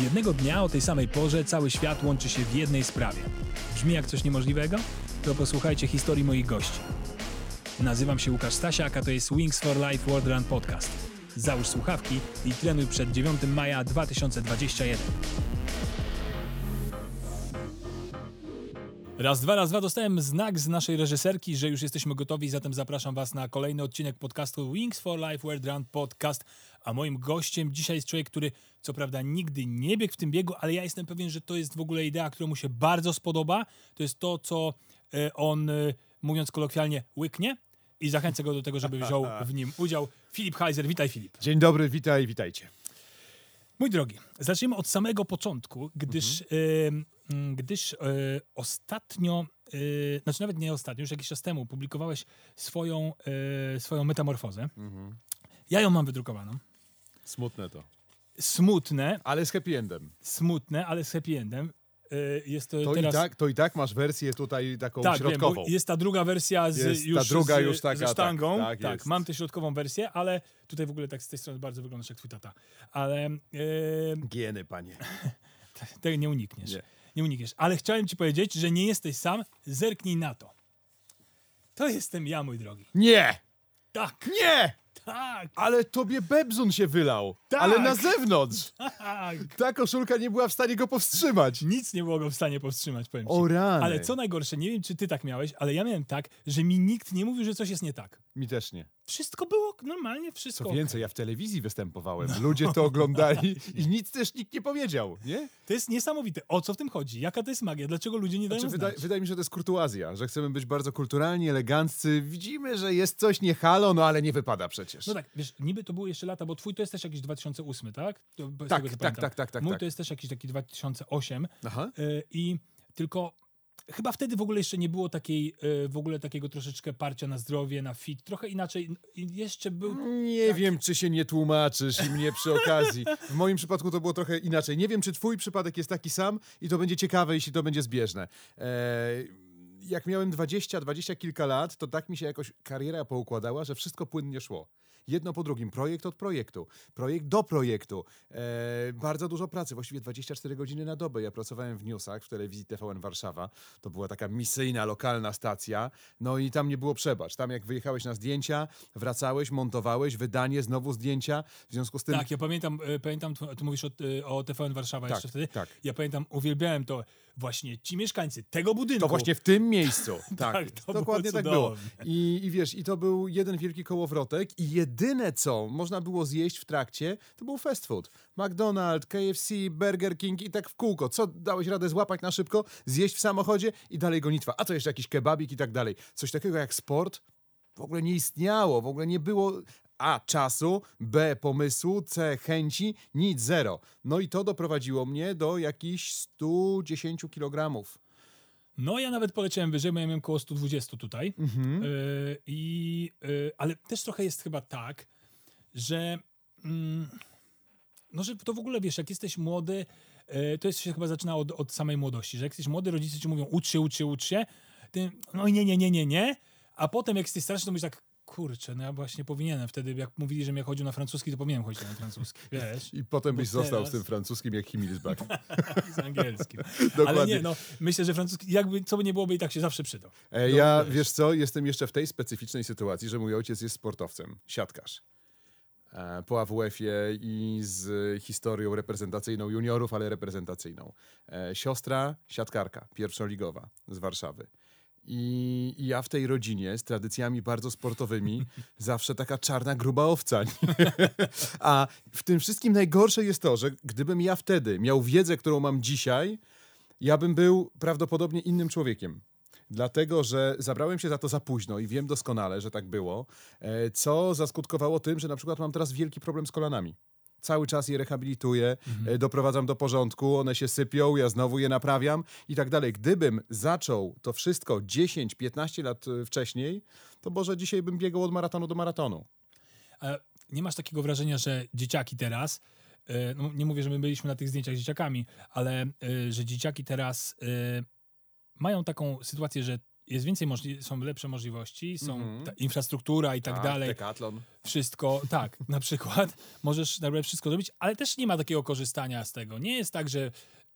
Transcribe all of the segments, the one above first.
Jednego dnia o tej samej porze cały świat łączy się w jednej sprawie. Brzmi jak coś niemożliwego? To posłuchajcie historii moich gości. Nazywam się Łukasz Stasiak, a to jest Wings for Life World Run Podcast. Załóż słuchawki i trenuj przed 9 maja 2021. Raz, dwa, raz, dwa. Dostałem znak z naszej reżyserki, że już jesteśmy gotowi, zatem zapraszam Was na kolejny odcinek podcastu Wings for Life World Run Podcast. A moim gościem dzisiaj jest człowiek, który co prawda nigdy nie biegł w tym biegu, ale ja jestem pewien, że to jest w ogóle idea, która mu się bardzo spodoba. To jest to, co e, on, e, mówiąc kolokwialnie, łyknie i zachęcę go do tego, żeby wziął w nim udział. Filip Heiser, witaj Filip. Dzień dobry, witaj, witajcie. Mój drogi, zacznijmy od samego początku, gdyż, mm, gdyż e, ostatnio, e, znaczy nawet nie ostatnio, już jakiś czas temu publikowałeś swoją, e, swoją metamorfozę. Ja ją mam wydrukowaną. Smutne to. Smutne, Ale z happy endem. smutne, ale z happy endem. Jest to, To, teraz... i tak, to i tak masz wersję tutaj taką Tak, wiem, środkową. bo jest ta druga wersja z, Jest ta już druga z, już taka, ze sztangą. tak, tak jest. mam tę środkową wersję, ale tutaj w ogóle tak z tej strony bardzo wyglądasz jak twój tata. Ale e, Gieny, panie. tego nie unikniesz. Nie. Nie unikniesz. Ale chciałem ci powiedzieć, że nie jesteś sam. Zerknij na to. To jestem ja, mój drogi. Nie! Tak, Nie! Tak, Ale tobie bebzun się wylał. Tak. Ale na zewnątrz. tak. Ta koszulka nie była w stanie go powstrzymać. Nic nie było go w stanie powstrzymać, powiem ci. O rany. Ale co najgorsze, nie wiem, czy ty tak miałeś, ale ja miałem tak, że mi nikt nie mówił, że coś jest nie tak. Mi też nie. Wszystko było normalnie, wszystko. Co więcej, ja w telewizji występowałem. Ludzie to oglądali i nic też nikt nie powiedział, nie? To jest niesamowite. O co w tym chodzi? Jaka to jest magia? Dlaczego ludzie nie dają Znaczy, wydaje, wydaje mi się, że to jest kurtuazja, że chcemy być bardzo kulturalni, eleganccy. Widzimy, że jest coś nie halo, no ale nie wypada przecież. No tak, wiesz, niby to były jeszcze lata, bo twój to jest też jakiś 2008, tak? To, Tak, tak, pamiętam. tak, tak, tak, Mój tak. to jest też jakiś taki 2008 Aha. y, i tylko chyba wtedy w ogóle jeszcze nie było takiej, y, w ogóle takiego troszeczkę parcia na zdrowie, na fit, trochę inaczej. Jeszcze był... Nie wiem, czy się nie tłumaczysz i mnie przy okazji. W moim przypadku to było trochę inaczej. Nie wiem, czy twój przypadek jest taki sam i to będzie ciekawe, jeśli to będzie zbieżne. Eee, jak miałem 20, 20 kilka lat, to tak mi się jakoś kariera poukładała, że wszystko płynnie szło. Jedno po drugim, projekt od projektu, projekt do projektu. Eee, bardzo dużo pracy, właściwie 24 godziny na dobę. Ja pracowałem w newsach w telewizji TVN Warszawa. To była taka misyjna, lokalna stacja. No i tam nie było przebacz. Tam jak wyjechałeś na zdjęcia, wracałeś, montowałeś, wydanie, znowu zdjęcia. W związku z tym... Tak, ja pamiętam, y, pamiętam ty mówisz o, y, o TVN Warszawa Tak, jeszcze wtedy. tak. Ja pamiętam, uwielbiałem to właśnie ci mieszkańcy tego budynku. To właśnie w tym miejscu. Tak, Tak, to było dokładnie tak było. I, I wiesz, i to był jeden wielki kołowrotek i jedyne co można było zjeść w trakcie, to był fast food. McDonald's, KFC, Burger King i tak w kółko. Co dałeś radę złapać na szybko, zjeść w samochodzie i dalej gonitwa. A to jeszcze jakiś kebabik i tak dalej. Coś takiego jak sport w ogóle nie istniało, w ogóle nie było A. czasu, B. pomysłu, C. chęci, nic, zero. No i to doprowadziło mnie do jakichś 110 kilogramów. No ja nawet poleciałem wyżej, bo ja miałem około 120 tutaj. Mhm. Y, i, y, ale też trochę jest chyba tak, że mm, no, że to w ogóle wiesz, jak jesteś młody, y, to jest się chyba zaczyna od, od samej młodości, że jak jesteś młody, rodzice ci mówią ucz się, ucz się, ucz się, ty, no nie, nie, nie, nie, nie, a potem jak jesteś starszy, to mówisz tak, kurczę, no ja właśnie powinienem wtedy, jak mówili, że mnie chodził na francuski, to powinienem chodzić na francuski, wiesz, I potem Bo byś został teraz- z tym francuskim jak Himmelsbach. z angielskim. Dokładnie. Ale nie, no, myślę, że francuski, jakby, co by nie byłoby i tak się zawsze przydał. E, ja, wiesz. wiesz co, jestem jeszcze w tej specyficznej sytuacji, że mój ojciec jest sportowcem, siatkarz. E, Po AWF-ie i z historią reprezentacyjną juniorów, ale reprezentacyjną. E, Siostra, siatkarka, pierwszoligowa z Warszawy. I, I ja w tej rodzinie z tradycjami bardzo sportowymi zawsze taka czarna, gruba owca. A w tym wszystkim najgorsze jest to, że gdybym ja wtedy miał wiedzę, którą mam dzisiaj, ja bym był prawdopodobnie innym człowiekiem. Dlatego, że zabrałem się za to za późno i wiem doskonale, że tak było, e, co zaskutkowało tym, że na przykład mam teraz wielki problem z kolanami. Cały czas je rehabilituję, e, doprowadzam do porządku, one się sypią, ja znowu je naprawiam i tak dalej. Gdybym zaczął to wszystko 10-15 lat e, wcześniej, to może dzisiaj bym biegał od maratonu do maratonu. A nie masz takiego wrażenia, że dzieciaki teraz, e, no nie mówię, że my byliśmy na tych zdjęciach z dzieciakami, ale że dzieciaki teraz mają taką sytuację, że jest więcej możli- są lepsze możliwości, są Mhm. ta infrastruktura i tak, dalej. Decathlon. Wszystko, tak, na przykład możesz naprawdę wszystko zrobić, ale też nie ma takiego korzystania z tego. Nie jest tak, że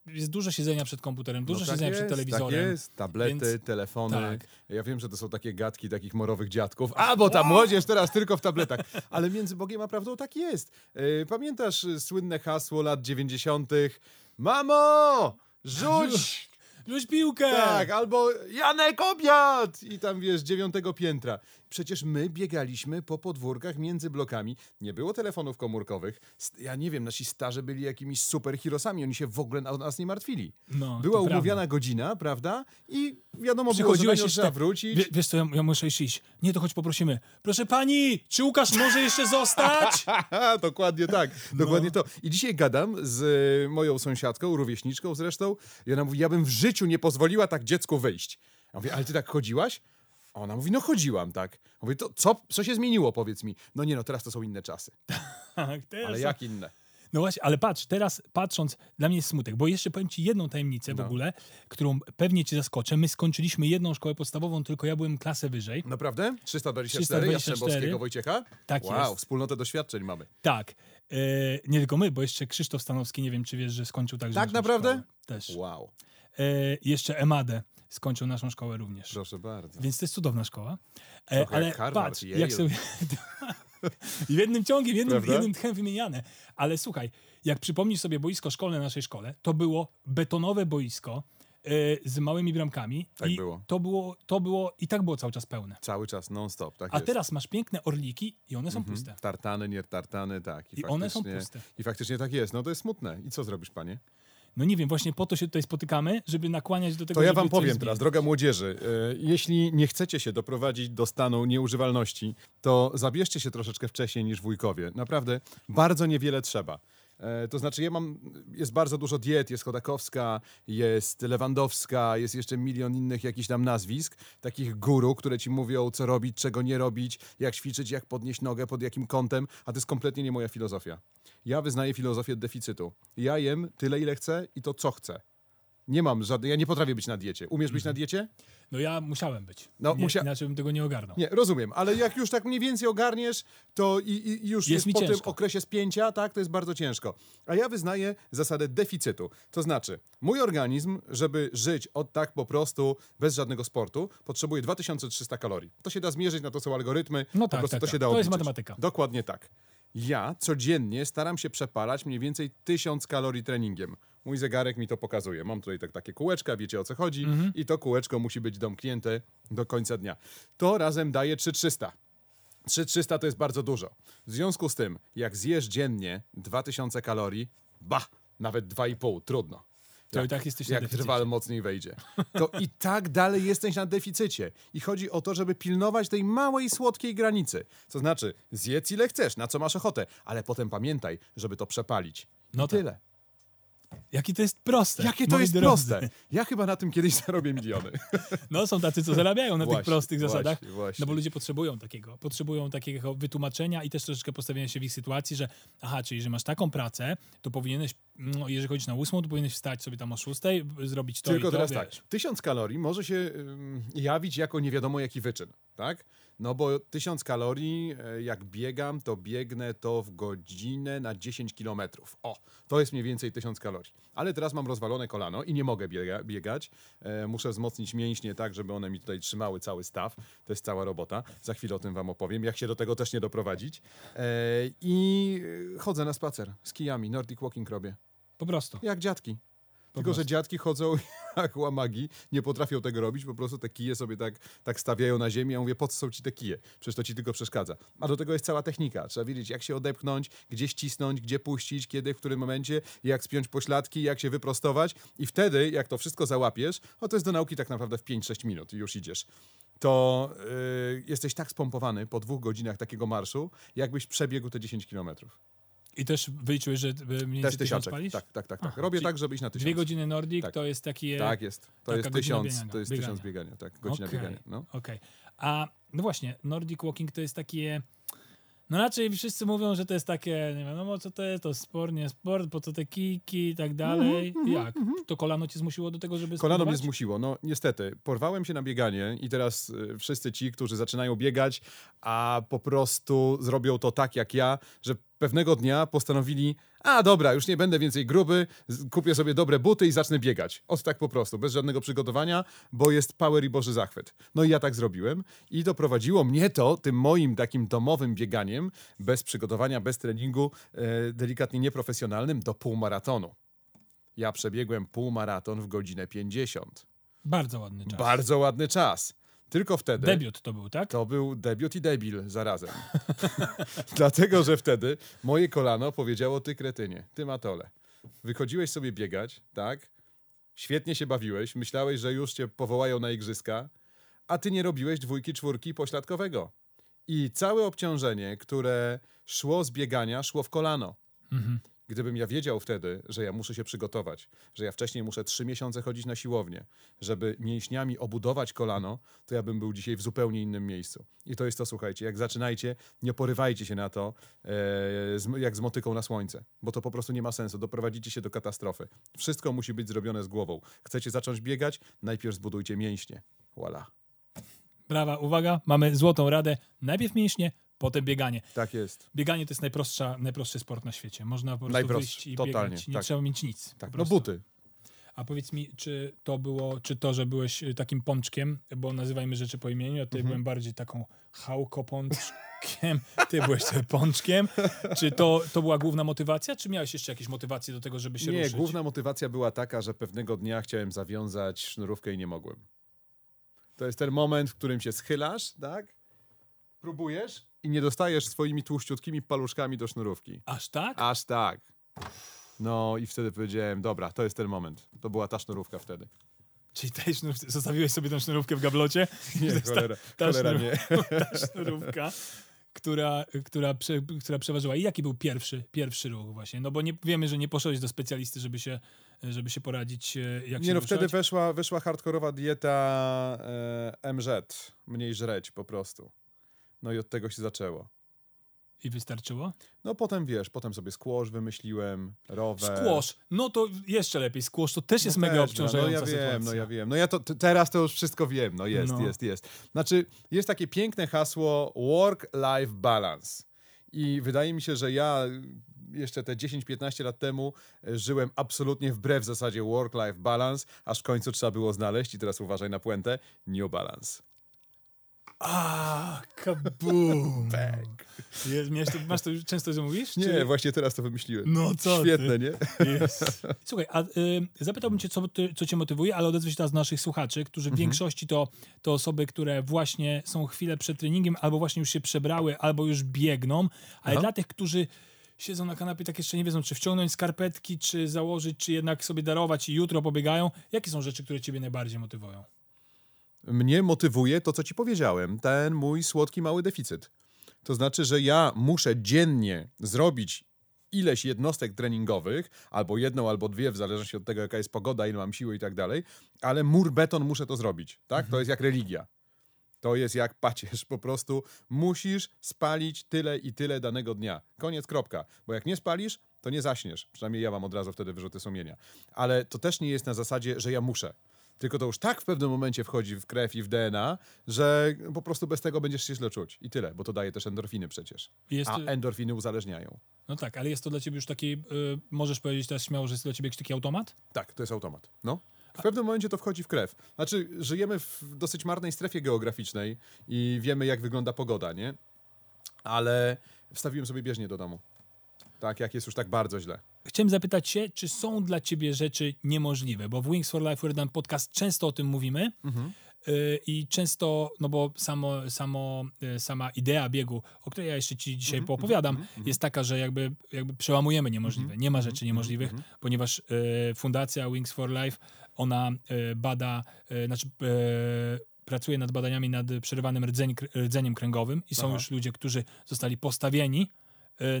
jest dużo siedzenia przed komputerem, dużo No tak siedzenia jest, przed telewizorem. Tak jest, tablety, więc- telefony. tak. Ja wiem, że to są takie gadki takich morowych dziadków. A, bo ta młodzież teraz tylko w tabletach. Ale między Bogiem a prawdą tak jest. E, Pamiętasz słynne hasło lat 90. Mamo! Rzuć! Rzuć piłkę! Tak, albo Janek obiad! I tam wiesz, dziewiątego piętra. Przecież my biegaliśmy po podwórkach między blokami. Nie było telefonów komórkowych. Ja nie wiem, nasi starzy byli jakimiś superhirosami. Oni się w ogóle o nas nie martwili. No, Była to prawda. umówiona godzina, prawda? I wiadomo było, że jeszcze trzeba wrócić. Wie, wiesz co, ja, ja muszę jeszcze iść. Nie, to choć poprosimy. Proszę pani, czy Łukasz może jeszcze zostać? Dokładnie tak, No. dokładnie to. I dzisiaj gadam z y, moją sąsiadką, rówieśniczką zresztą i ona mówi, ja bym w życiu nie pozwoliła tak dziecku wyjść. Ja mówię, ale ty tak chodziłaś? A ona mówi, no chodziłam, tak. Mówię, to co, co się zmieniło, powiedz mi? No nie no, teraz to są inne czasy. Tak, teraz Ale jak inne? No właśnie, ale patrz, teraz patrząc, dla mnie jest smutek, bo jeszcze powiem ci jedną tajemnicę w No. ogóle, którą pewnie cię zaskoczę. My skończyliśmy jedną szkołę podstawową, tylko ja byłem klasę wyżej. Naprawdę? 324, 324. Jastrzębowskiego Wojciecha? Tak wow, jest. wspólnotę doświadczeń mamy. Tak. E, nie tylko my, bo jeszcze Krzysztof Stanowski, nie wiem czy wiesz, że skończył także Tak naprawdę? szkołę. Też. Wow, E, jeszcze Emadę skończył naszą szkołę również. proszę bardzo. Więc to jest cudowna szkoła. E, ale jak Harvard, patrz, Yale. jak sobie... I w jednym ciągiem, jednym, Prawda? jednym tchem wymieniane. Ale słuchaj, jak przypomnisz sobie boisko szkolne naszej szkole, to było betonowe boisko e, z małymi bramkami. Tak i było. To było, to było i tak było cały czas pełne. Cały czas, non-stop, tak A jest. teraz masz piękne orliki i one są Mhm. puste. Tartany, nie tartany, tak. I one są puste. I faktycznie tak jest. No to jest smutne. I co zrobisz, panie? No nie wiem, właśnie po to się tutaj spotykamy, żeby nakłaniać do tego, To ja wam powiem zmienić. teraz, droga młodzieży, e, jeśli nie chcecie się doprowadzić do stanu nieużywalności, to zabierzcie się troszeczkę wcześniej niż wujkowie. Naprawdę, bardzo niewiele trzeba. E, To znaczy, ja mam, jest bardzo dużo diet, jest Chodakowska, jest Lewandowska, jest jeszcze milion innych jakichś tam nazwisk, takich guru, które ci mówią, co robić, czego nie robić, jak ćwiczyć, jak podnieść nogę, pod jakim kątem, a to jest kompletnie nie moja filozofia. Ja wyznaję filozofię deficytu. Ja jem tyle, ile chcę i to, co chcę. Nie mam żadnej, ja nie potrafię być na diecie. Umiesz być na diecie? No ja musiałem być. No, nie, musia- Inaczej bym tego nie ogarnął. Nie, rozumiem, ale jak już tak mniej więcej ogarniesz, to i, i już Jest jest po tym ciężko. okresie spięcia, tak, to jest bardzo ciężko. A ja wyznaję zasadę deficytu. To znaczy, mój organizm, żeby żyć od tak po prostu, bez żadnego sportu, potrzebuje 2300 kalorii. To się da zmierzyć, na to są algorytmy, No po tak, prostu tak, to tak. się da To jest obliczyć. matematyka. Dokładnie tak. Ja codziennie staram się przepalać mniej więcej 1000 kalorii treningiem. Mój zegarek mi to pokazuje. Mam tutaj tak, takie kółeczka, wiecie o co chodzi, Mhm. i to kółeczko musi być domknięte do końca dnia. To razem daje 3300. 3300 to jest bardzo dużo. W związku z tym, jak zjesz dziennie 2000 kalorii, bah, nawet 2,5, trudno. To i tak jesteś na Jak deficycie. drwal mocniej wejdzie. To i tak dalej jesteś na deficycie. I chodzi o to, żeby pilnować tej małej, słodkiej granicy. To znaczy, zjedz ile chcesz, na co masz ochotę, ale potem pamiętaj, żeby to przepalić. No tak. tyle. Jakie to jest proste. Jakie to jest drodzy. proste. Ja chyba na tym kiedyś zarobię miliony. No są tacy, co zarabiają na tych Właśnie, prostych właśnie, zasadach. właśnie. No bo ludzie potrzebują takiego. Potrzebują takiego wytłumaczenia i też troszeczkę postawienia się w ich sytuacji, że aha, czyli że masz taką pracę, to powinieneś, no, jeżeli chodzisz na ósmą, to powinieneś wstać sobie tam o szóstej, zrobić to Tylko i to, teraz wiesz. tak, tysiąc kalorii może się ym, jawić jako nie wiadomo jaki wyczyn, tak? No bo tysiąc kalorii, e, jak biegam, to biegnę to w godzinę na 10 kilometrów. O, to jest mniej więcej tysiąc kalorii. Ale teraz mam rozwalone kolano i nie mogę biega, biegać. E, muszę wzmocnić mięśnie tak, żeby one mi tutaj trzymały cały staw. To jest cała robota. Za chwilę o tym wam opowiem, jak się do tego też nie doprowadzić. E, I e, chodzę na spacer z kijami, Nordic Walking robię. Po prostu. Jak dziadki. Tylko, prostu. że dziadki chodzą jak łamagi, nie potrafią tego robić, po prostu te kije sobie tak, tak stawiają na ziemi. Ja mówię, po co są ci te kije? Przecież to ci tylko przeszkadza. A do tego jest cała technika. Trzeba wiedzieć, jak się odepchnąć, gdzie ścisnąć, gdzie puścić, kiedy, w którym momencie, jak spiąć pośladki, jak się wyprostować. I wtedy, jak to wszystko załapiesz, no to jest do nauki tak naprawdę w 5-6 minut i już idziesz. To yy, jesteś tak spompowany po dwóch godzinach takiego marszu, jakbyś przebiegł te 10 kilometrów. I też wyliczyłeś, że y, mniej Też więcej tysiąc tysiączek. palisz? Tak, tak, tak. tak. Aha, Robię tak, żeby iść na tysiąc. Dwie godziny Nordic Tak. to jest takie... Tak jest. To jest tysiąc, biegania, to jest biegania. tysiąc biegania, tak, godzina Okej, biegania. No. Okej. A no właśnie, Nordic Walking to jest takie... No raczej wszyscy mówią, że to jest takie, nie wiadomo co to jest, to sport, nie sport, po co te kijki i tak dalej. Jak? To kolano cię zmusiło do tego, żeby Kolano mnie spróbować? zmusiło. No niestety, porwałem się na bieganie i teraz y, wszyscy ci, którzy zaczynają biegać, a po prostu zrobią to tak jak ja, że pewnego dnia postanowili, a dobra, już nie będę więcej gruby, kupię sobie dobre buty i zacznę biegać. Od tak po prostu, bez żadnego przygotowania, bo jest power i boży zachwyt. No i ja tak zrobiłem i doprowadziło mnie to tym moim takim domowym bieganiem, bez przygotowania, bez treningu, e, delikatnie nieprofesjonalnym, do półmaratonu. Ja przebiegłem półmaraton w godzinę 50. Bardzo ładny czas. Bardzo ładny czas. Tylko wtedy. Debiut to był, tak? To był debiut i debil zarazem. Dlatego, że wtedy moje kolano powiedziało: Ty kretynie, ty matole. Wychodziłeś sobie biegać, tak? Świetnie się bawiłeś, myślałeś, że już cię powołają na igrzyska, a ty nie robiłeś dwójki, czwórki pośladkowego. I całe obciążenie, które szło z biegania, szło w kolano. Gdybym ja wiedział wtedy, że ja muszę się przygotować, że ja wcześniej muszę trzy miesiące chodzić na siłownię, żeby mięśniami obudować kolano, to ja bym był dzisiaj w zupełnie innym miejscu. I to jest to, słuchajcie, jak zaczynajcie, nie porywajcie się na to, e, z, jak z motyką na słońce, bo to po prostu nie ma sensu, doprowadzicie się do katastrofy. Wszystko musi być zrobione z głową. Chcecie zacząć biegać? Najpierw zbudujcie mięśnie. Voila. Brawa, uwaga, mamy złotą radę. Najpierw mięśnie, potem bieganie. Tak jest. Bieganie to jest najprostsza, najprostszy sport na świecie. Można po prostu wyjść i totalnie, biegać. Nie tak. trzeba mieć nic. Tak. No buty. A powiedz mi, czy to było, czy to, że byłeś y, takim pączkiem, bo nazywajmy rzeczy po imieniu, ja Mhm. tutaj byłem bardziej taką chałkopączkiem, ty byłeś sobie pączkiem. Czy to, to była główna motywacja, czy miałeś jeszcze jakieś motywacje do tego, żeby się Nie, ruszyć? główna motywacja była taka, że pewnego dnia chciałem zawiązać sznurówkę i nie mogłem. To jest ten moment, w którym się schylasz, tak? Próbujesz i nie dostajesz swoimi tłuściutkimi paluszkami do sznurówki. Aż tak? Aż tak. No i wtedy powiedziałem, dobra, to jest ten moment. To była ta sznurówka wtedy. Czyli tej sznurówce, zostawiłeś sobie tę sznurówkę w gablocie? Nie, jest ta- cholera, ta cholera sznur- nie. ta sznurówka, która, która, prze, która przeważyła. I jaki był pierwszy, pierwszy ruch właśnie? No bo nie, wiemy, że nie poszedłeś do specjalisty, żeby się, żeby się poradzić, e, jak się Nie no, ruszać. wtedy weszła, weszła hardkorowa dieta e, MZ, mniej żreć po prostu. No i od tego się zaczęło. I wystarczyło? No potem wiesz, potem sobie squash wymyśliłem, rower. Squash. No to jeszcze lepiej. Squash to też jest No mega też, obciążająca no, no ja sytuacja. wiem, no ja wiem. No ja to teraz to już wszystko wiem. No jest, No. jest, jest. Znaczy, jest takie piękne hasło work-life balance. I wydaje mi się, że ja jeszcze te 10-15 lat temu e, żyłem absolutnie wbrew zasadzie work-life balance, aż w końcu trzeba było znaleźć, i teraz uważaj na puentę, new balance. A. Jest, miałeś to, masz to często, że mówisz? Nie, Czy- właśnie teraz to wymyśliłem. No co Świetne, ty? nie? Jest. Słuchaj, a y, zapytałbym cię, co, ty, co cię motywuje, ale odezwę się teraz naszych słuchaczy, którzy w Mhm. większości to, to osoby, które właśnie są chwilę przed treningiem, albo właśnie już się przebrały, albo już biegną, ale Aha. dla tych, którzy siedzą na kanapie, tak jeszcze nie wiedzą, czy wciągnąć skarpetki, czy założyć, czy jednak sobie darować i jutro pobiegają. Jakie są rzeczy, które ciebie najbardziej motywują? Mnie motywuje to, co ci powiedziałem, ten mój słodki mały deficyt. To znaczy, że ja muszę dziennie zrobić ileś jednostek treningowych, albo jedną, albo dwie, w zależności od tego, jaka jest pogoda, ile mam siły i tak dalej, ale mur beton muszę to zrobić, tak? To jest jak religia. To jest jak pacierz, po prostu musisz spalić tyle i tyle danego dnia. Koniec, kropka. Bo jak nie spalisz, to nie zaśniesz. Przynajmniej ja mam od razu wtedy wyrzuty sumienia. Ale to też nie jest na zasadzie, że ja muszę. Tylko to już tak w pewnym momencie wchodzi w krew i w DNA, że po prostu bez tego będziesz się źle czuć. I tyle, bo to daje też endorfiny przecież. Jest, A endorfiny uzależniają. no tak, ale jest to dla ciebie już taki, y, możesz powiedzieć teraz śmiało, że jest to dla ciebie jakiś taki automat? Tak, to jest automat. No. W pewnym momencie to wchodzi w krew. Znaczy, żyjemy w dosyć marnej strefie geograficznej i wiemy, jak wygląda pogoda, nie? Ale wstawiłem sobie bieżnię do domu. Tak, jak jest już tak bardzo źle. Chciałem zapytać się, czy są dla ciebie rzeczy niemożliwe, bo w Wings for Life We're Done podcast często o tym mówimy. Y, i często, no bo samo, samo, y, sama idea biegu, o której ja jeszcze ci dzisiaj poopowiadam, jest taka, że jakby, jakby przełamujemy niemożliwe. Nie ma rzeczy niemożliwych, ponieważ y, Fundacja Wings for Life, ona bada, znaczy pracuje nad badaniami nad przerywanym rdzeń, rdzeniem kręgowym i są Aha. już ludzie, którzy zostali postawieni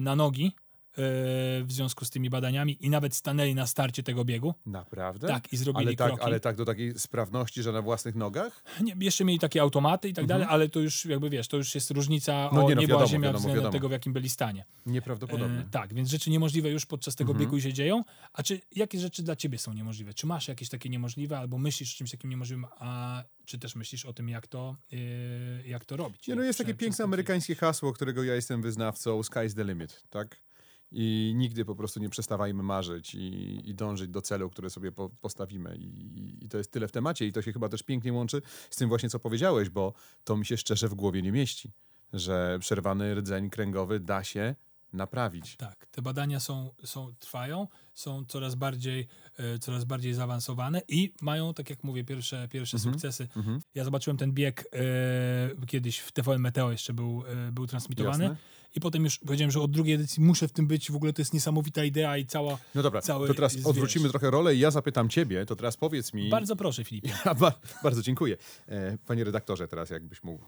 na nogi w związku z tymi badaniami i nawet stanęli na starcie tego biegu. Naprawdę? Tak, i zrobili ale tak, kroki. ale tak do takiej sprawności, że na własnych nogach? Nie, jeszcze mieli takie automaty i tak dalej, ale to już jakby wiesz, to już jest różnica Mhm. No o nie, no niebo a wiadomo, ziemia wiadomo, względem wiadomo. tego, w jakim byli stanie. Nieprawdopodobnie. E, tak, więc rzeczy niemożliwe już podczas tego Mhm. biegu się dzieją. A czy jakie rzeczy dla ciebie są niemożliwe? Czy masz jakieś takie niemożliwe, albo myślisz o czymś takim niemożliwym, a czy też myślisz o tym, jak to, e, jak to robić? Nie, no jest takie piękne amerykańskie hasło, którego ja jestem wyznawcą, sky's the limit, tak? I nigdy po prostu nie przestawajmy marzyć i, i dążyć do celu, który sobie po, postawimy. I, I to jest tyle w temacie i to się chyba też pięknie łączy z tym właśnie, co powiedziałeś, bo to mi się szczerze w głowie nie mieści, że przerwany rdzeń kręgowy da się naprawić. Tak, te badania są, są, trwają, są coraz bardziej, e, coraz bardziej zaawansowane i mają, tak jak mówię, pierwsze, pierwsze Mhm. sukcesy. Mhm. Ja zobaczyłem ten bieg e, kiedyś w TVN Meteo jeszcze był, e, był transmitowany Jasne. i potem już powiedziałem, że od drugiej edycji muszę w tym być, w ogóle to jest niesamowita idea i cała... No dobra, Cały to teraz odwrócimy trochę rolę i ja zapytam ciebie, to teraz powiedz mi... Bardzo proszę, Filipie. Ja, ba, bardzo dziękuję. Panie redaktorze, teraz jakbyś mógł.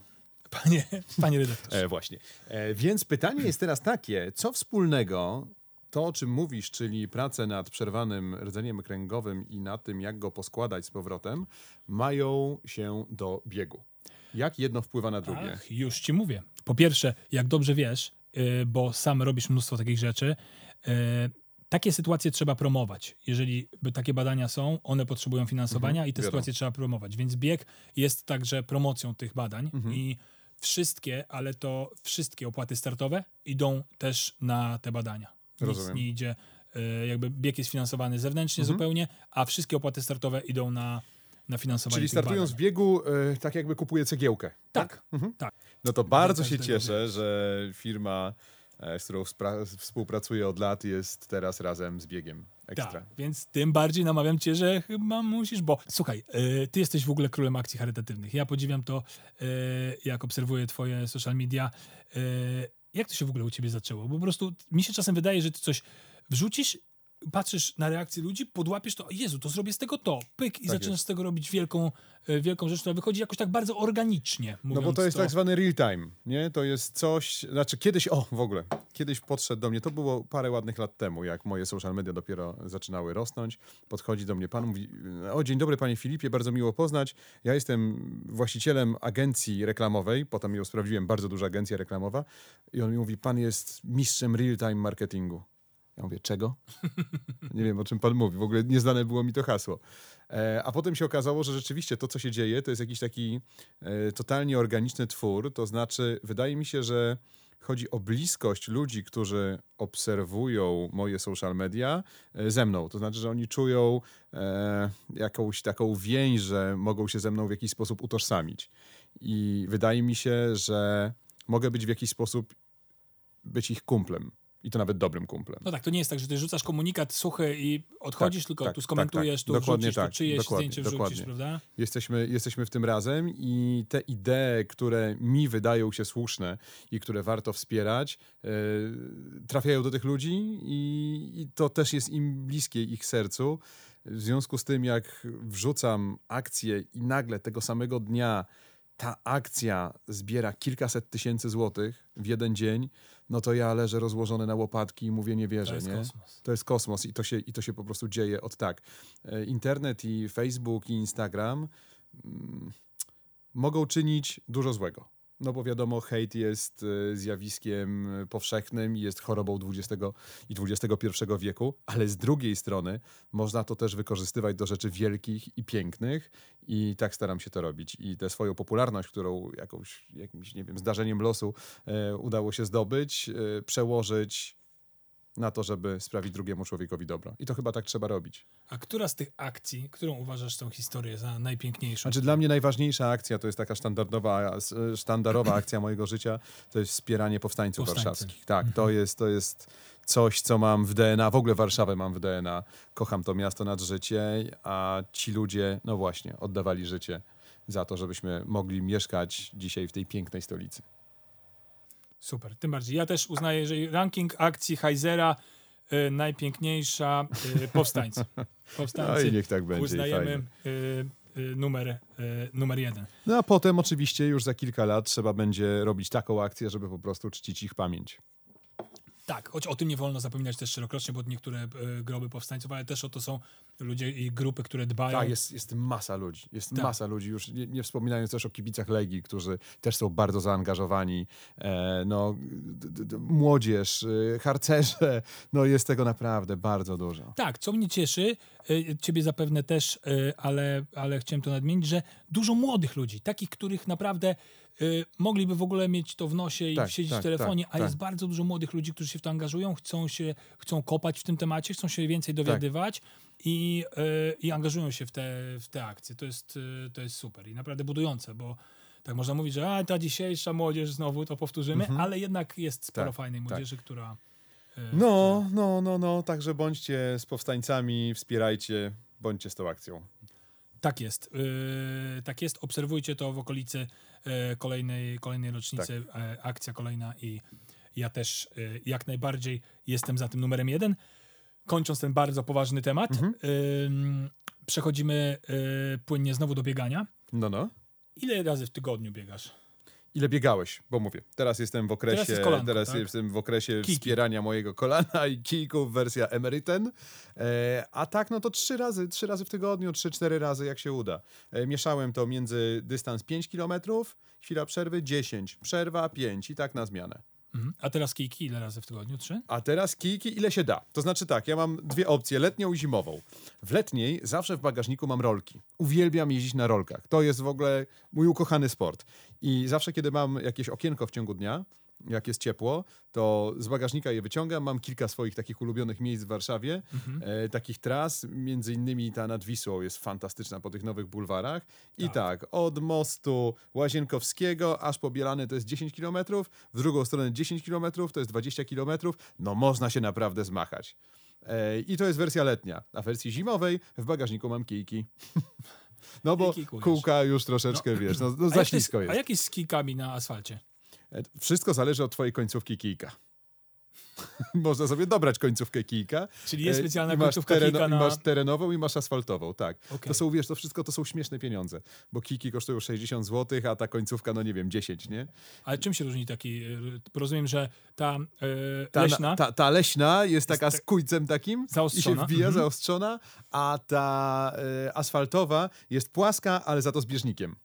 Panie, panie redaktorze. E, właśnie. E, więc pytanie jest teraz takie, co wspólnego to, o czym mówisz, czyli pracę nad przerwanym rdzeniem kręgowym i nad tym, jak go poskładać z powrotem, mają się do biegu? Jak jedno wpływa na drugie? Ach, już ci mówię. Po pierwsze, jak dobrze wiesz, y, bo sam robisz mnóstwo takich rzeczy, y, takie sytuacje trzeba promować. Jeżeli takie badania są, one potrzebują finansowania Mhm, i te wiadomo. sytuacje trzeba promować. Więc bieg jest także promocją tych badań Mhm. i wszystkie, ale to wszystkie opłaty startowe idą też na te badania. Nic Rozumiem. nie idzie, y, jakby bieg jest finansowany zewnętrznie Mhm. zupełnie, a wszystkie opłaty startowe idą na, na finansowanie Czyli startując w badań. biegu, e, tak jakby kupuje cegiełkę. Tak, Mhm. tak. No to bardzo się cieszę, że firma, e, z którą współpracuję od lat, jest teraz razem z biegiem ekstra. Tak, więc tym bardziej namawiam cię, że chyba musisz, bo słuchaj, y, ty jesteś w ogóle królem akcji charytatywnych. Ja podziwiam to, y, jak obserwuję twoje social media. Jak to się w ogóle u ciebie zaczęło? Bo po prostu mi się czasem wydaje, że ty coś wrzucisz, patrzysz na reakcję ludzi, podłapiesz to, Jezu, to zrobię z tego to, pyk i Tak zaczynasz jest. z tego robić wielką, y, wielką rzecz, która wychodzi jakoś tak bardzo organicznie. No bo to jest tak zwany real time, nie? To jest coś, znaczy kiedyś, o w ogóle, kiedyś podszedł do mnie, to było parę ładnych lat temu, jak moje social media dopiero zaczynały rosnąć, podchodzi do mnie pan, mówi, o dzień dobry panie Filipie, bardzo miło poznać, ja jestem właścicielem agencji reklamowej, potem ją sprawdziłem, bardzo duża agencja reklamowa i on mi mówi, pan jest mistrzem real time marketingu. Ja mówię, czego? Nie wiem, o czym pan mówi. W ogóle nieznane było mi to hasło. E, a potem się okazało, że rzeczywiście to, co się dzieje, to jest jakiś taki e, totalnie organiczny twór. To znaczy, wydaje mi się, że chodzi o bliskość ludzi, którzy obserwują moje social media e, ze mną. To znaczy, że oni czują jakąś taką więź, że mogą się ze mną w jakiś sposób utożsamić. I wydaje mi się, że mogę być w jakiś sposób być ich kumplem. I to nawet dobrym kumplem. No tak, to nie jest tak, że ty rzucasz komunikat suchy i odchodzisz, Tak, tylko tak, tu tak, skomentujesz, tak. tu Dokładnie wrzucisz, tak, tu czyjeś dokładnie, zdjęcie wrzucisz, dokładnie. prawda? Jesteśmy, jesteśmy w tym razem i te idee, które mi wydają się słuszne i które warto wspierać, e, trafiają do tych ludzi i, i to też jest im bliskie ich sercu. W związku z tym, jak wrzucam akcję i nagle tego samego dnia ta akcja zbiera kilkaset tysięcy złotych w jeden dzień, no to ja leżę rozłożony na łopatki i mówię, nie wierzę, To jest nie? kosmos. To jest kosmos i to się, i to się po prostu dzieje od tak. E, Internet i Facebook i Instagram mm, mogą czynić dużo złego. No bo wiadomo, hejt jest e, zjawiskiem e, powszechnym i jest chorobą XX i XXI wieku, ale z drugiej strony można to też wykorzystywać do rzeczy wielkich i pięknych i tak staram się to robić. I tę swoją popularność, którą jakąś, jakimś, nie wiem, zdarzeniem losu e, udało się zdobyć, e, przełożyć na to, żeby sprawić drugiemu człowiekowi dobro. I to chyba tak trzeba robić. A która z tych akcji, którą uważasz tą historię za najpiękniejszą? Znaczy dla mnie najważniejsza akcja to jest taka standardowa, sztandarowa akcja mojego życia, to jest wspieranie powstańców Powstańcy. warszawskich. Tak, to jest, to jest coś, co mam w DNA, w ogóle Warszawę mam w DNA. Kocham to miasto nad życie, a ci ludzie, no właśnie, oddawali życie za to, żebyśmy mogli mieszkać dzisiaj w tej pięknej stolicy. Super, tym bardziej. Ja też uznaję, że ranking akcji Heizera y, najpiękniejsza y, powstańcy. No Powstańcy i niech tak będzie. uznajemy y, y, numer, numer jeden. No a potem oczywiście już za kilka lat trzeba będzie robić taką akcję, żeby po prostu czcić ich pamięć. Tak, choć o tym nie wolno zapominać też szerokrocznie, bo niektóre e, groby powstańców, ale też o to są ludzie i grupy, które dbają. Tak, jest, jest masa ludzi. Jest Tak. masa ludzi, już nie, nie wspominając też o kibicach Legii, którzy też są bardzo zaangażowani. E, no, d, d, młodzież, y, harcerze, no jest tego naprawdę bardzo dużo. Tak, co mnie cieszy, y, ciebie zapewne też, y, ale, ale chciałem to nadmienić, że dużo młodych ludzi, takich, których naprawdę y, mogliby w ogóle mieć to w nosie i Tak, siedzieć tak, w telefonie, tak, a jest tak. bardzo dużo młodych ludzi, którzy się w to angażują, chcą się, chcą kopać w tym temacie, chcą się więcej dowiadywać i, y, i angażują się w te, w te akcje. To jest, y, to jest super i naprawdę budujące, bo tak można mówić, że a, ta dzisiejsza młodzież znowu to powtórzymy, ale jednak jest sporo Tak, fajnej tak. młodzieży, która... y, No, no, no, no, także bądźcie z powstańcami, wspierajcie, bądźcie z tą akcją. Tak jest. Yy, tak jest. Obserwujcie to w okolicy yy, kolejnej, kolejnej rocznicy. Tak. e, akcja kolejna i ja też yy, jak najbardziej jestem za tym numerem jeden. Kończąc ten bardzo poważny temat, Mhm. yy, przechodzimy yy, płynnie znowu do biegania. No, no. Ile razy w tygodniu biegasz? Ile biegałeś? Bo mówię, teraz jestem w okresie, Teraz teraz, kolanko, tak? jestem w okresie Kiki. wspierania mojego kolana i kijków, wersja emeryten. E, a tak, no to trzy razy, trzy razy w tygodniu, trzy, cztery razy jak się uda. E, mieszałem to między dystans 5 km, chwila przerwy 10, przerwa 5 i tak na zmianę. Mhm. A teraz kijki ile razy w tygodniu? Trzy? A teraz kijki ile się da. To znaczy tak, ja mam dwie opcje, letnią i zimową. W letniej zawsze w bagażniku mam rolki. Uwielbiam jeździć na rolkach. To jest w ogóle mój ukochany sport. I zawsze, kiedy mam jakieś okienko w ciągu dnia, jak jest ciepło, to z bagażnika je wyciągam. Mam kilka swoich takich ulubionych miejsc w Warszawie, e, takich tras, między innymi ta nad Wisłą jest fantastyczna po tych nowych bulwarach. I tak, od mostu Łazienkowskiego aż po Bielany to jest 10 km, w drugą stronę 10 km to jest 20 km. No można się naprawdę zmachać. E, I to jest wersja letnia. A w wersji zimowej w bagażniku mam kijki. No bo kółka już troszeczkę, wiesz, no, no za ślisko jest. A jak jest z kijkami na asfalcie? E, Wszystko zależy od twojej końcówki kijka. Można sobie dobrać końcówkę kijka. Czyli jest E, specjalna końcówka kijka i na... masz terenową i masz asfaltową, tak. Okej. To są, wiesz, to wszystko to są śmieszne pieniądze, bo kijki kosztują 60 zł, a ta końcówka, no nie wiem, 10, nie? Ale czym się różni taki... y, Rozumiem, że ta, y, Ta, leśna... ta, ta leśna jest taka tak- z kujcem takim i się Zaostrzona. wbija, Mhm. zaostrzona, a ta e, asfaltowa jest płaska, ale za to z bieżnikiem.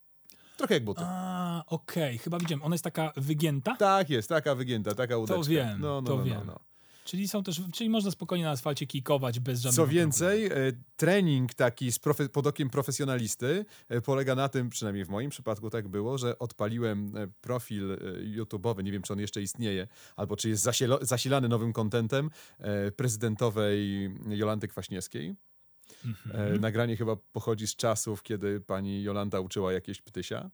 Trochę jak buty. A, okej, chyba widziałem. Ona jest taka wygięta, Tak jest, taka wygięta, taka udeczka. wiem, no, no, to no, wiem. No, no. czyli są też, czyli można spokojnie na asfalcie kikować bez żadnego Co problemu. więcej, e, trening taki z profe- pod okiem profesjonalisty e, polega na tym, przynajmniej w moim przypadku tak było, że odpaliłem e, profil e, YouTube'owy, nie wiem czy on jeszcze istnieje, albo czy jest zasielo- zasilany nowym kontentem prezydentowej Jolanty Kwaśniewskiej. Mhm. E, Nagranie chyba pochodzi z czasów, kiedy pani Jolanta uczyła jakieś ptysia.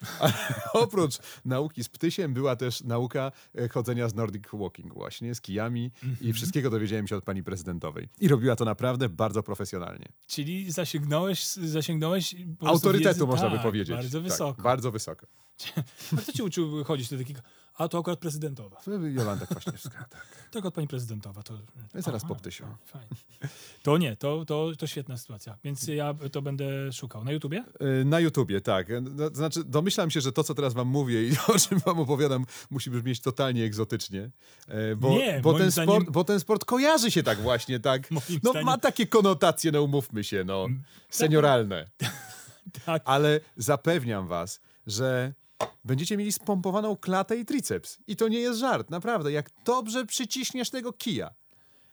Ale oprócz nauki z ptysiem była też nauka e, chodzenia z Nordic Walking właśnie, z kijami Mhm. i wszystkiego dowiedziałem się od pani prezydentowej. I robiła to naprawdę bardzo profesjonalnie. Czyli zasięgnąłeś, zasięgnąłeś Autorytetu wiedzy, można tak, by powiedzieć. Bardzo Tak, wysoko. bardzo wysoko. A kto cię uczył chodzić do takiego? A to akurat prezydentowa. Jolanta Kwaśniewska, tak. To akurat pani prezydentowa. To, No i zaraz Aha, po ptysiu. Fajnie. To nie, to, to, to świetna sytuacja. Więc ja to będę szukał. Na YouTubie? E, Na YouTubie, tak. No, To znaczy, domyślam się, że to, co teraz wam mówię i o czym wam opowiadam, musi brzmieć totalnie egzotycznie. e, Bo, Nie, bo, ten zdaniem- sport, bo ten sport kojarzy się tak właśnie, tak. No zdaniem- ma takie konotacje, no umówmy się, no. Senioralne. Tak. Ale zapewniam was, że będziecie mieli spompowaną klatę i triceps. I to nie jest żart, naprawdę. Jak dobrze przyciśniesz tego kija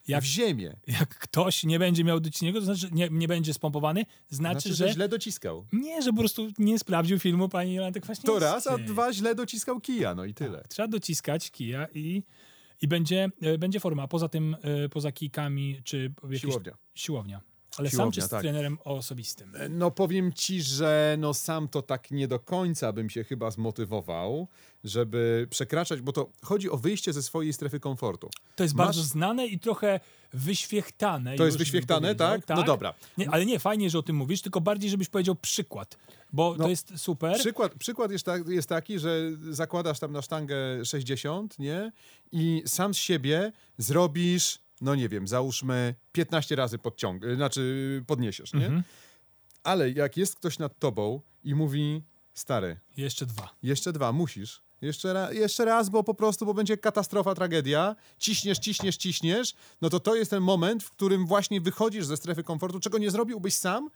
Jak, w ziemię, jak ktoś nie będzie miał do niego, to znaczy nie, nie będzie spompowany, znaczy, znaczy, że... że źle dociskał. Nie, że po prostu nie sprawdził filmu pani Jolanty Kwaśniewskiej. To raz, a dwa źle dociskał kija, no i tyle. Trzeba dociskać kija i, i będzie, e, będzie forma. Poza tym, e, poza kijkami, czy jakieś... Siłownia. Siłownia. Ale sam Siłownia, czy z tak. trenerem osobistym? No powiem ci, że no sam to tak nie do końca bym się chyba zmotywował, żeby przekraczać, bo to chodzi o wyjście ze swojej strefy komfortu. To jest Masz- bardzo znane i trochę wyświechtane. To jest wyświechtane, powiedział. tak? No dobra. Nie, ale nie, fajnie, że o tym mówisz, tylko bardziej, żebyś powiedział przykład, bo No, to jest super. Przykład, przykład jest, tak, jest taki, że zakładasz tam na sztangę 60, nie? I sam z siebie zrobisz, no nie wiem, załóżmy 15 razy podciąg, y, znaczy podniesiesz, nie? Mhm. Ale jak jest ktoś nad tobą i mówi, stary, Jeszcze dwa. jeszcze dwa, musisz, Jeszcze, ra, jeszcze raz, bo po prostu, bo będzie katastrofa, tragedia. Ciśniesz, ciśniesz, ciśniesz. No to to jest ten moment, w którym właśnie wychodzisz ze strefy komfortu, czego nie zrobiłbyś sam,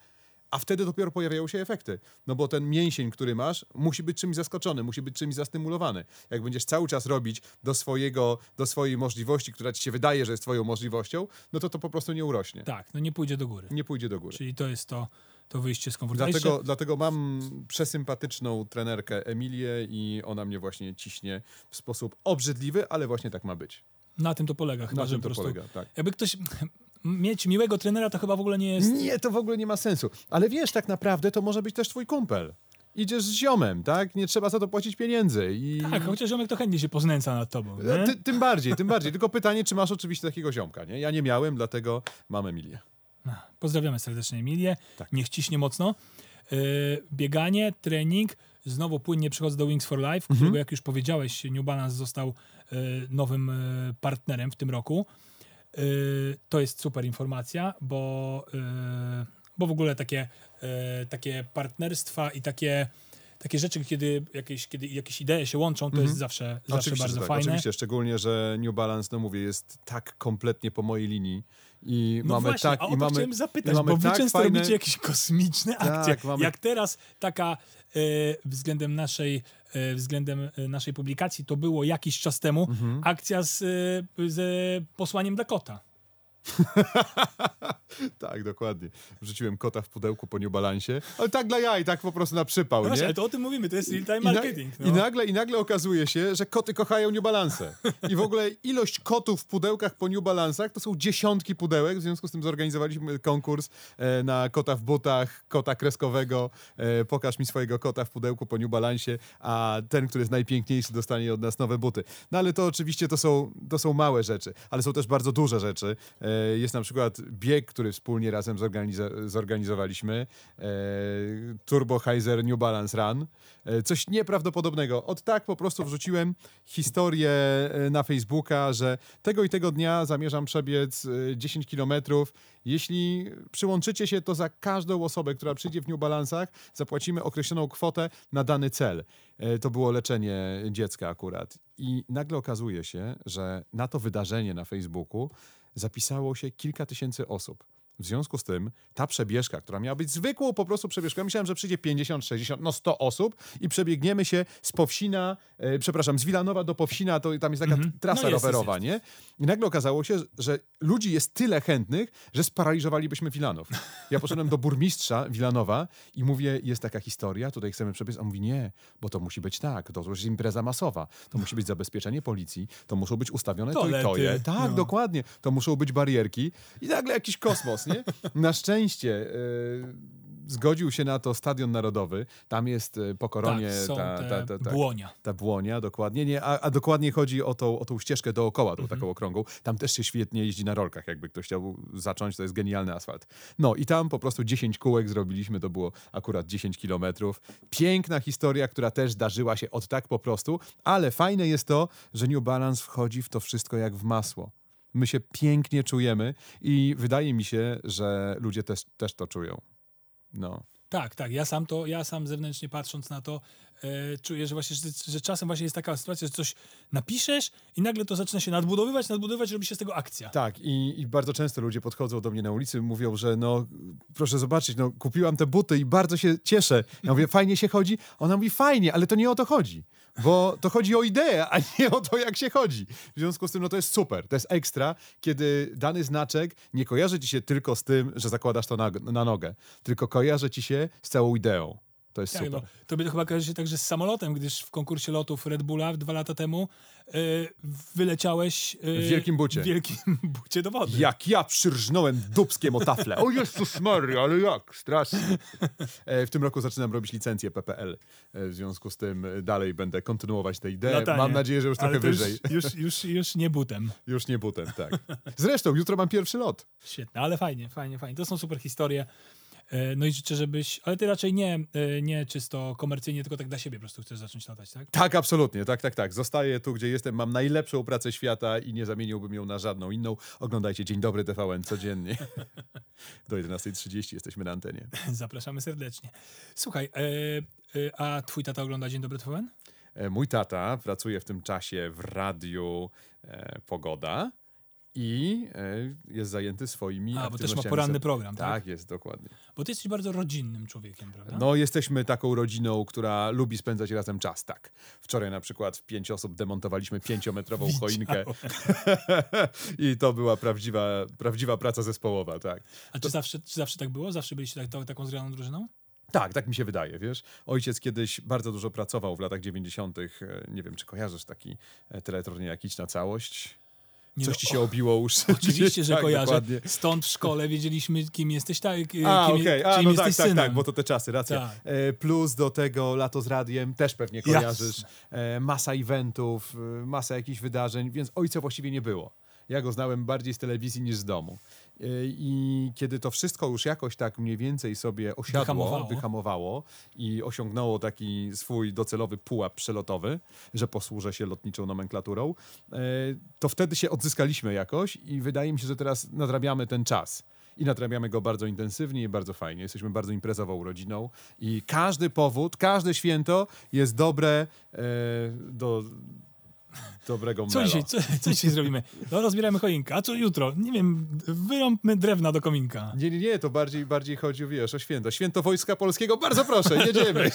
a wtedy dopiero pojawiają się efekty. No bo ten mięsień, który masz, musi być czymś zaskoczony, musi być czymś zastymulowany. Jak będziesz cały czas robić do, swojego, do swojej możliwości, która ci się wydaje, że jest twoją możliwością, no to to po prostu nie urośnie. Tak, no nie pójdzie do góry. Nie pójdzie do góry. Czyli to jest to, to wyjście z komfortu. Dlatego, jeszcze- dlatego mam przesympatyczną trenerkę Emilię i ona mnie właśnie ciśnie w sposób obrzydliwy, ale właśnie tak ma być. Na tym to polega chyba, Na tym to polega, tak. Jakby ktoś... Mieć miłego trenera to chyba w ogóle nie jest... Nie, to w ogóle nie ma sensu. Ale wiesz, tak naprawdę to może być też twój kumpel. Idziesz z ziomem, tak? Nie trzeba za to płacić pieniędzy. I... Tak, chociaż ziomek to chętnie się poznęca nad tobą. Ty, tym bardziej, tym bardziej. Tylko pytanie, czy masz oczywiście takiego ziomka, nie? Ja nie miałem, dlatego mam Emilię. Pozdrawiamy serdecznie Emilię. Tak. Niech ciśnie mocno. Yy, bieganie, trening. Znowu płynnie przychodzę do Wings for Life, którego Mhm. jak już powiedziałeś, New Balance został yy, nowym yy, partnerem w tym roku. Yy, to jest super informacja, bo, yy, bo w ogóle takie, yy, takie partnerstwa i takie, takie rzeczy, kiedy jakieś, kiedy jakieś idee się łączą, to jest zawsze, zawsze Mhm. Oczywiście, bardzo że tak, fajne. oczywiście, szczególnie, że New Balance, no mówię, jest tak kompletnie po mojej linii i No mamy właśnie, tak a o i mamy, chciałem zapytać, mamy bo wy tak często fajne... robicie jakieś kosmiczne akcje. Tak, mamy- Jak teraz taka e, względem naszej e, względem e, naszej publikacji, to było jakiś czas temu Mhm. akcja z, e, z posłaniem dla kota. Tak, dokładnie. Wrzuciłem kota w pudełku po New Balansie, ale tak dla jaj, tak po prostu na przypał, No właśnie, nie? ale to o tym mówimy, to jest real-time I, na, marketing. i, no. nagle, I nagle okazuje się, że koty kochają New Balance. I w ogóle ilość kotów w pudełkach po New Balance'ach to są dziesiątki pudełek. W związku z tym zorganizowaliśmy konkurs e, na kota w butach, kota kreskowego. E, pokaż mi swojego kota w pudełku po New Balancie, a ten, który jest najpiękniejszy, dostanie od nas nowe buty. No ale to oczywiście to są, to są małe rzeczy, ale są też bardzo duże rzeczy. E, jest na przykład bieg, który wspólnie razem zorganiza- zorganizowaliśmy. E, Turbo Heiser New Balance Run. E, Coś nieprawdopodobnego. Od tak po prostu wrzuciłem historię e, na Facebooka, że tego i tego dnia zamierzam przebiec e, 10 kilometrów. Jeśli przyłączycie się, to za każdą osobę, która przyjdzie w New Balance'ach, zapłacimy określoną kwotę na dany cel. E, To było leczenie dziecka akurat. I nagle okazuje się, że na to wydarzenie na Facebooku zapisało się kilka tysięcy osób. W związku z tym ta przebieżka, która miała być zwykłą po prostu przebieżką, ja myślałem, że przyjdzie 50, 60, no 100 osób i przebiegniemy się z Powsina, e, przepraszam, z Wilanowa do Powsina, to tam jest taka Mhm. trasa No jest, rowerowa, jest, nie? I nagle okazało się, że ludzi jest tyle chętnych, że sparaliżowalibyśmy Wilanów. Ja poszedłem do burmistrza Wilanowa i mówię, jest taka historia, tutaj chcemy przebiec, a on mówi, nie, bo to musi być tak, to jest impreza masowa, to musi być zabezpieczenie policji, to muszą być ustawione to i to je. Tak, no. dokładnie, to muszą być barierki i nagle jakiś kosmos, nie? Na szczęście e, zgodził się na to Stadion Narodowy, tam jest e, po koronie tak, ta, ta, ta, ta, błonia. ta błonia, dokładnie. Nie, a, a dokładnie chodzi o tą, o tą ścieżkę dookoła, tą Mhm. taką okrągłą. Tam też się świetnie jeździ na rolkach, jakby ktoś chciał zacząć, to jest genialny asfalt. No i tam po prostu 10 kółek zrobiliśmy, to było akurat 10 kilometrów. Piękna historia, która też darzyła się od tak po prostu, ale fajne jest to, że New Balance wchodzi w to wszystko jak w masło. My się pięknie czujemy i wydaje mi się, że ludzie też, też to czują. No. Tak, tak. Ja sam to, ja sam zewnętrznie patrząc na to, e, czuję, że właśnie, że, że czasem właśnie jest taka sytuacja, że coś napiszesz i nagle to zaczyna się nadbudowywać, nadbudowywać, robi się z tego akcja. Tak, i, i bardzo często ludzie podchodzą do mnie na ulicy mówią, że no proszę zobaczyć, no kupiłam te buty i bardzo się cieszę. Ja mówię, fajnie się chodzi? Ona mówi, fajnie, ale to nie o to chodzi. Bo to chodzi o ideę, a nie o to, jak się chodzi. W związku z tym, no to jest super, to jest ekstra, kiedy dany znaczek nie kojarzy ci się tylko z tym, że zakładasz to na, na nogę, tylko kojarzy ci się z całą ideą. To jest Tak, super. no, tobie to chyba kojarzy się także z samolotem, gdyż w konkursie lotów Red Bulla dwa lata temu e, wyleciałeś e, W wielkim bucie. w wielkim bucie do wody. Jak ja przyrżnąłem dubskiem o taflę. O Jezus Maria, ale jak? Strasznie. E, W tym roku zaczynam robić licencję PPL. W związku z tym dalej będę kontynuować tę ideę. Latanie. Mam nadzieję, że już trochę wyżej. Już, już, już, już nie butem. Już nie butem, tak. Zresztą jutro mam pierwszy lot. Świetne, ale fajnie, fajnie, fajnie. To są super historie. E, No i życzę, żebyś, ale ty raczej nie, e, nie czysto komercyjnie, tylko tak dla siebie po prostu chcesz zacząć latać, tak? Tak, absolutnie, tak, tak, tak. Zostaję tu, gdzie jestem. Mam najlepszą pracę świata i nie zamieniłbym ją na żadną inną. Oglądajcie Dzień Dobry TVN codziennie. Do 11.30 jesteśmy na antenie. Zapraszamy serdecznie. Słuchaj, e, a twój tata ogląda Dzień Dobry TVN? Mój tata pracuje w tym czasie w radiu Pogoda i e, jest zajęty swoimi A, bo też ma poranny program, tak? Tak, jest, dokładnie. Bo ty jesteś bardzo rodzinnym człowiekiem, prawda? No, jesteśmy taką rodziną, która lubi spędzać razem czas, tak. Wczoraj na przykład w pięć osób demontowaliśmy pięciometrową choinkę i to była prawdziwa, prawdziwa praca zespołowa, tak. A czy zawsze, czy zawsze tak było? Zawsze byliście tak, taką zgraną drużyną? Tak, tak mi się wydaje, wiesz. Ojciec kiedyś bardzo dużo pracował w latach 90. e, Nie wiem, czy kojarzysz taki e, teleturniej jak Idź na całość? Nie Coś no, ci się obiło już. Oczywiście, że tak, kojarzę. Dokładnie. Stąd w szkole wiedzieliśmy, kim jesteś, tak, kim, A, okej, a czyim no jesteś tak, tak, synem. tak, bo to te czasy, racja. Tak. E, plus do tego lato z radiem też pewnie Jasne. kojarzysz. E, masa eventów, e, masa jakichś wydarzeń, więc ojca właściwie nie było. Ja go znałem bardziej z telewizji niż z domu. E, I kiedy to wszystko już jakoś tak mniej więcej sobie osiadło, Wyhamowało. wyhamowało i osiągnęło taki swój docelowy pułap przelotowy, że posłużę się lotniczą nomenklaturą, e, to wtedy się odzyskaliśmy jakoś i wydaje mi się, że teraz nadrabiamy ten czas. I nadrabiamy go bardzo intensywnie i bardzo fajnie. Jesteśmy bardzo imprezową rodziną i każdy powód, każde święto jest dobre e, do dobrego Co melo. dzisiaj, co, co dzisiaj zrobimy? No, rozbieramy choinkę. A co jutro? Nie wiem, wyrąbmy drewna do kominka. Nie, nie, nie, to bardziej, bardziej chodzi, wiesz, o święto. Święto Wojska Polskiego, bardzo proszę, jedziemy.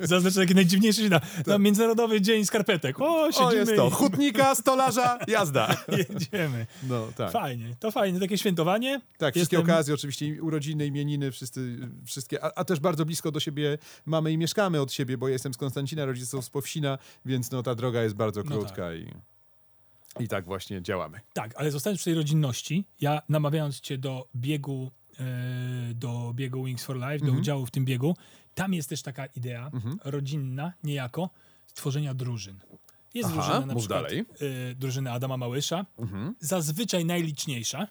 Zaznaczę taki najdziwniejszy dzień. Na Międzynarodowy Dzień Skarpetek. O, siedzimy O, jest to. Hutnika, stolarza, jazda. jedziemy. No, tak. Fajnie, to fajnie. Takie świętowanie. Tak, wszystkie Jestem- okazje, oczywiście urodziny, imieniny, wszyscy, wszystkie, a, a też bardzo blisko do siebie mamy i mieszkamy od siebie, bo ja jestem z Konstancina, rodzice są z Powsina, więc no ta droga jest bardzo No i, i tak właśnie działamy. Tak, ale zostając przy tej rodzinności, ja namawiając cię do biegu, e, do biegu Wings for Life, Mhm. do udziału w tym biegu, tam jest też taka idea rodzinna, niejako, stworzenia drużyn. Jest Aha, drużyna na przykład dalej. e, drużyna Adama Małysza, zazwyczaj najliczniejsza.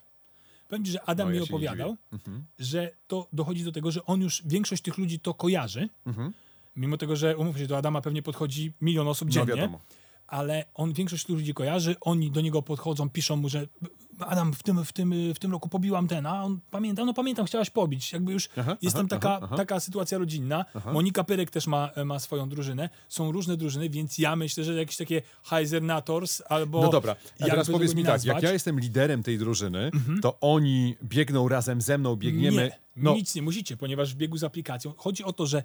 Powiem ci, że Adam No, mi ja nie opowiadał, dziwię. że to dochodzi do tego, że on już, większość tych ludzi to kojarzy, mimo tego, że umówmy się, do Adama pewnie podchodzi milion osób No dziennie wiadomo. Ale on większość ludzi kojarzy, oni do niego podchodzą, piszą mu, że Adam, w tym, w tym, w tym roku pobiłam ten, a on pamięta, no pamiętam, chciałaś pobić. Jakby już Aha, jest tam aha, taka, aha, taka sytuacja rodzinna. Monika Pyrek też ma, ma swoją drużynę. Są różne drużyny, więc ja myślę, że jakieś takie Heisernators albo... No dobra, a teraz powiedz mi tak, nazwać. jak ja jestem liderem tej drużyny, to oni biegną razem ze mną, biegniemy... Nie, no, nic nie musicie, ponieważ w biegu z aplikacją chodzi o to, że,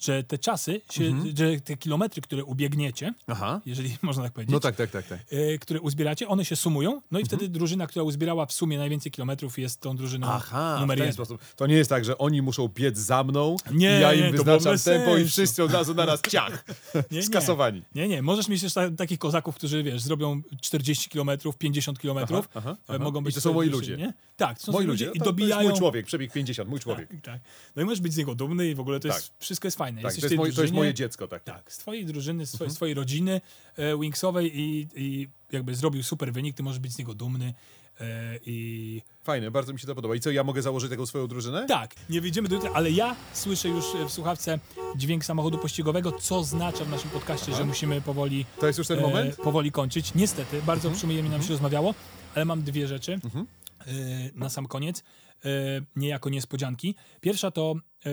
że te czasy, się, Mhm. że te kilometry, które ubiegniecie, Aha, jeżeli można tak powiedzieć, no tak, tak, tak, tak. e, które uzbieracie, one się sumują, no Mhm. i wtedy drużyna, która uzbierała w sumie najwięcej kilometrów jest tą drużyną Aha, numer w ten jeden. sposób. To nie jest tak, że oni muszą biec za mną Nie, i ja im nie, wyznaczam tempo i wszyscy od razu naraz ciach. Nie. Skasowani. Nie, nie, możesz mieć też ta, takich kozaków, którzy, wiesz, zrobią 40 kilometrów, 50 kilometrów, Aha, aha, e, aha. mogą I być to są moi ludzie. Nie? Tak, to są Moi ludzie, ludzie no i to, dobijają... to jest mój człowiek, przebieg 50, mój człowiek. Tak, tak. No i możesz być z niego dumny i w ogóle to jest, Tak. wszystko jest fajne. Tak, Jesteś to jest, moje, to jest drużynie, moje dziecko, tak. Tak, z twojej drużyny, z Mhm. twojej, twojej rodziny e, Wingsowej i, i jakby zrobił super wynik, ty możesz być z niego dumny e, i Fajne, bardzo mi się to podoba. I co, ja mogę założyć taką swoją drużynę? Tak, nie wyjdziemy do jutra, ale ja słyszę już e, w słuchawce dźwięk samochodu pościgowego, co oznacza w naszym podcaście, że musimy powoli, To jest już ten moment? Mhm. e, powoli kończyć. Niestety, bardzo przyjemnie nam się rozmawiało, ale mam dwie rzeczy Mhm. E, na sam koniec, e, niejako niespodzianki. Pierwsza to e,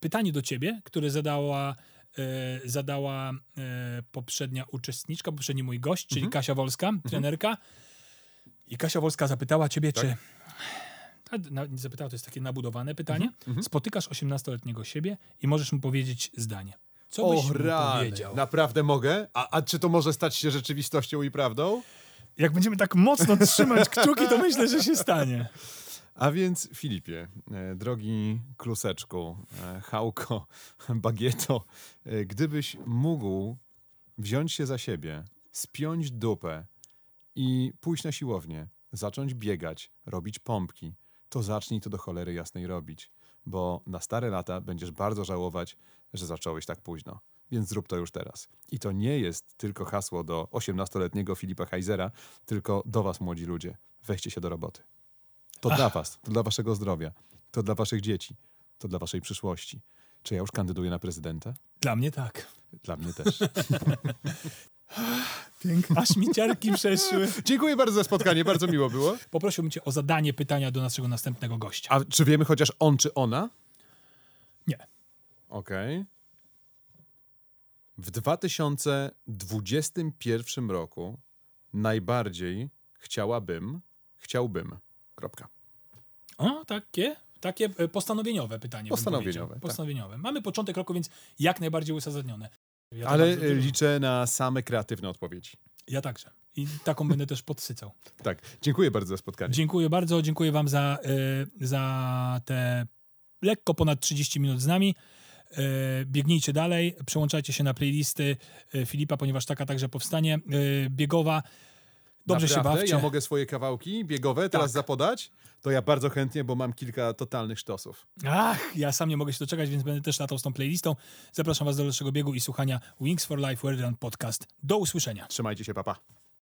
pytanie do ciebie, które zadała zadała poprzednia uczestniczka, poprzedni mój gość, czyli Mhm. Kasia Wolska, trenerka. I Kasia Wolska zapytała ciebie, Tak. czy nie zapytała, to jest takie nabudowane pytanie. Mhm, Spotykasz 18-letniego siebie i możesz mu powiedzieć zdanie. Co byś O mu rany, powiedział? naprawdę mogę? A, a czy to może stać się rzeczywistością i prawdą? Jak będziemy tak mocno trzymać kciuki, to myślę, że się stanie. A więc Filipie, e, drogi kluseczku, e, hałko, bagieto, e, gdybyś mógł wziąć się za siebie, spiąć dupę i pójść na siłownię, zacząć biegać, robić pompki, to zacznij to do cholery jasnej robić, bo na stare lata będziesz bardzo żałować, że zacząłeś tak późno. Więc zrób to już teraz. I to nie jest tylko hasło do 18-letniego Filipa Heisera, tylko do was, młodzi ludzie. Weźcie się do roboty. To dla was, to dla waszego zdrowia, to dla waszych dzieci, to dla waszej przyszłości. Czy ja już kandyduję na prezydenta? Dla mnie tak. Dla mnie też. Pięknie. Aż mi ciarki przeszły. Dziękuję bardzo za spotkanie, bardzo miło było. Poprosiłbym cię o zadanie pytania do naszego następnego gościa. A czy wiemy chociaż on czy ona? Nie. Okej. W 2021 roku najbardziej chciałabym, chciałbym. Kropka. O, takie, takie e, postanowieniowe pytanie. Postanowieniowe, powiedział. tak. Postanowieniowe. Mamy początek roku, więc jak najbardziej uzasadnione. Ja to Ale e, liczę na same kreatywne odpowiedzi. Ja także. I taką będę też podsycał. Tak, dziękuję bardzo za spotkanie. Dziękuję bardzo, dziękuję wam za, y, za te lekko ponad 30 minut z nami. Y, biegnijcie dalej, przełączajcie się na playlisty y, Filipa, ponieważ taka także powstanie y, biegowa. Dobrze się Naprawdę? bawcie. Ja mogę swoje kawałki biegowe teraz Tak. zapodać? To ja bardzo chętnie, bo mam kilka totalnych sztosów. Ach, ja sam nie mogę się doczekać, więc będę też latał z tą playlistą. Zapraszam was do dalszego biegu i słuchania Wings for Life World Podcast. Do usłyszenia. Trzymajcie się, papa.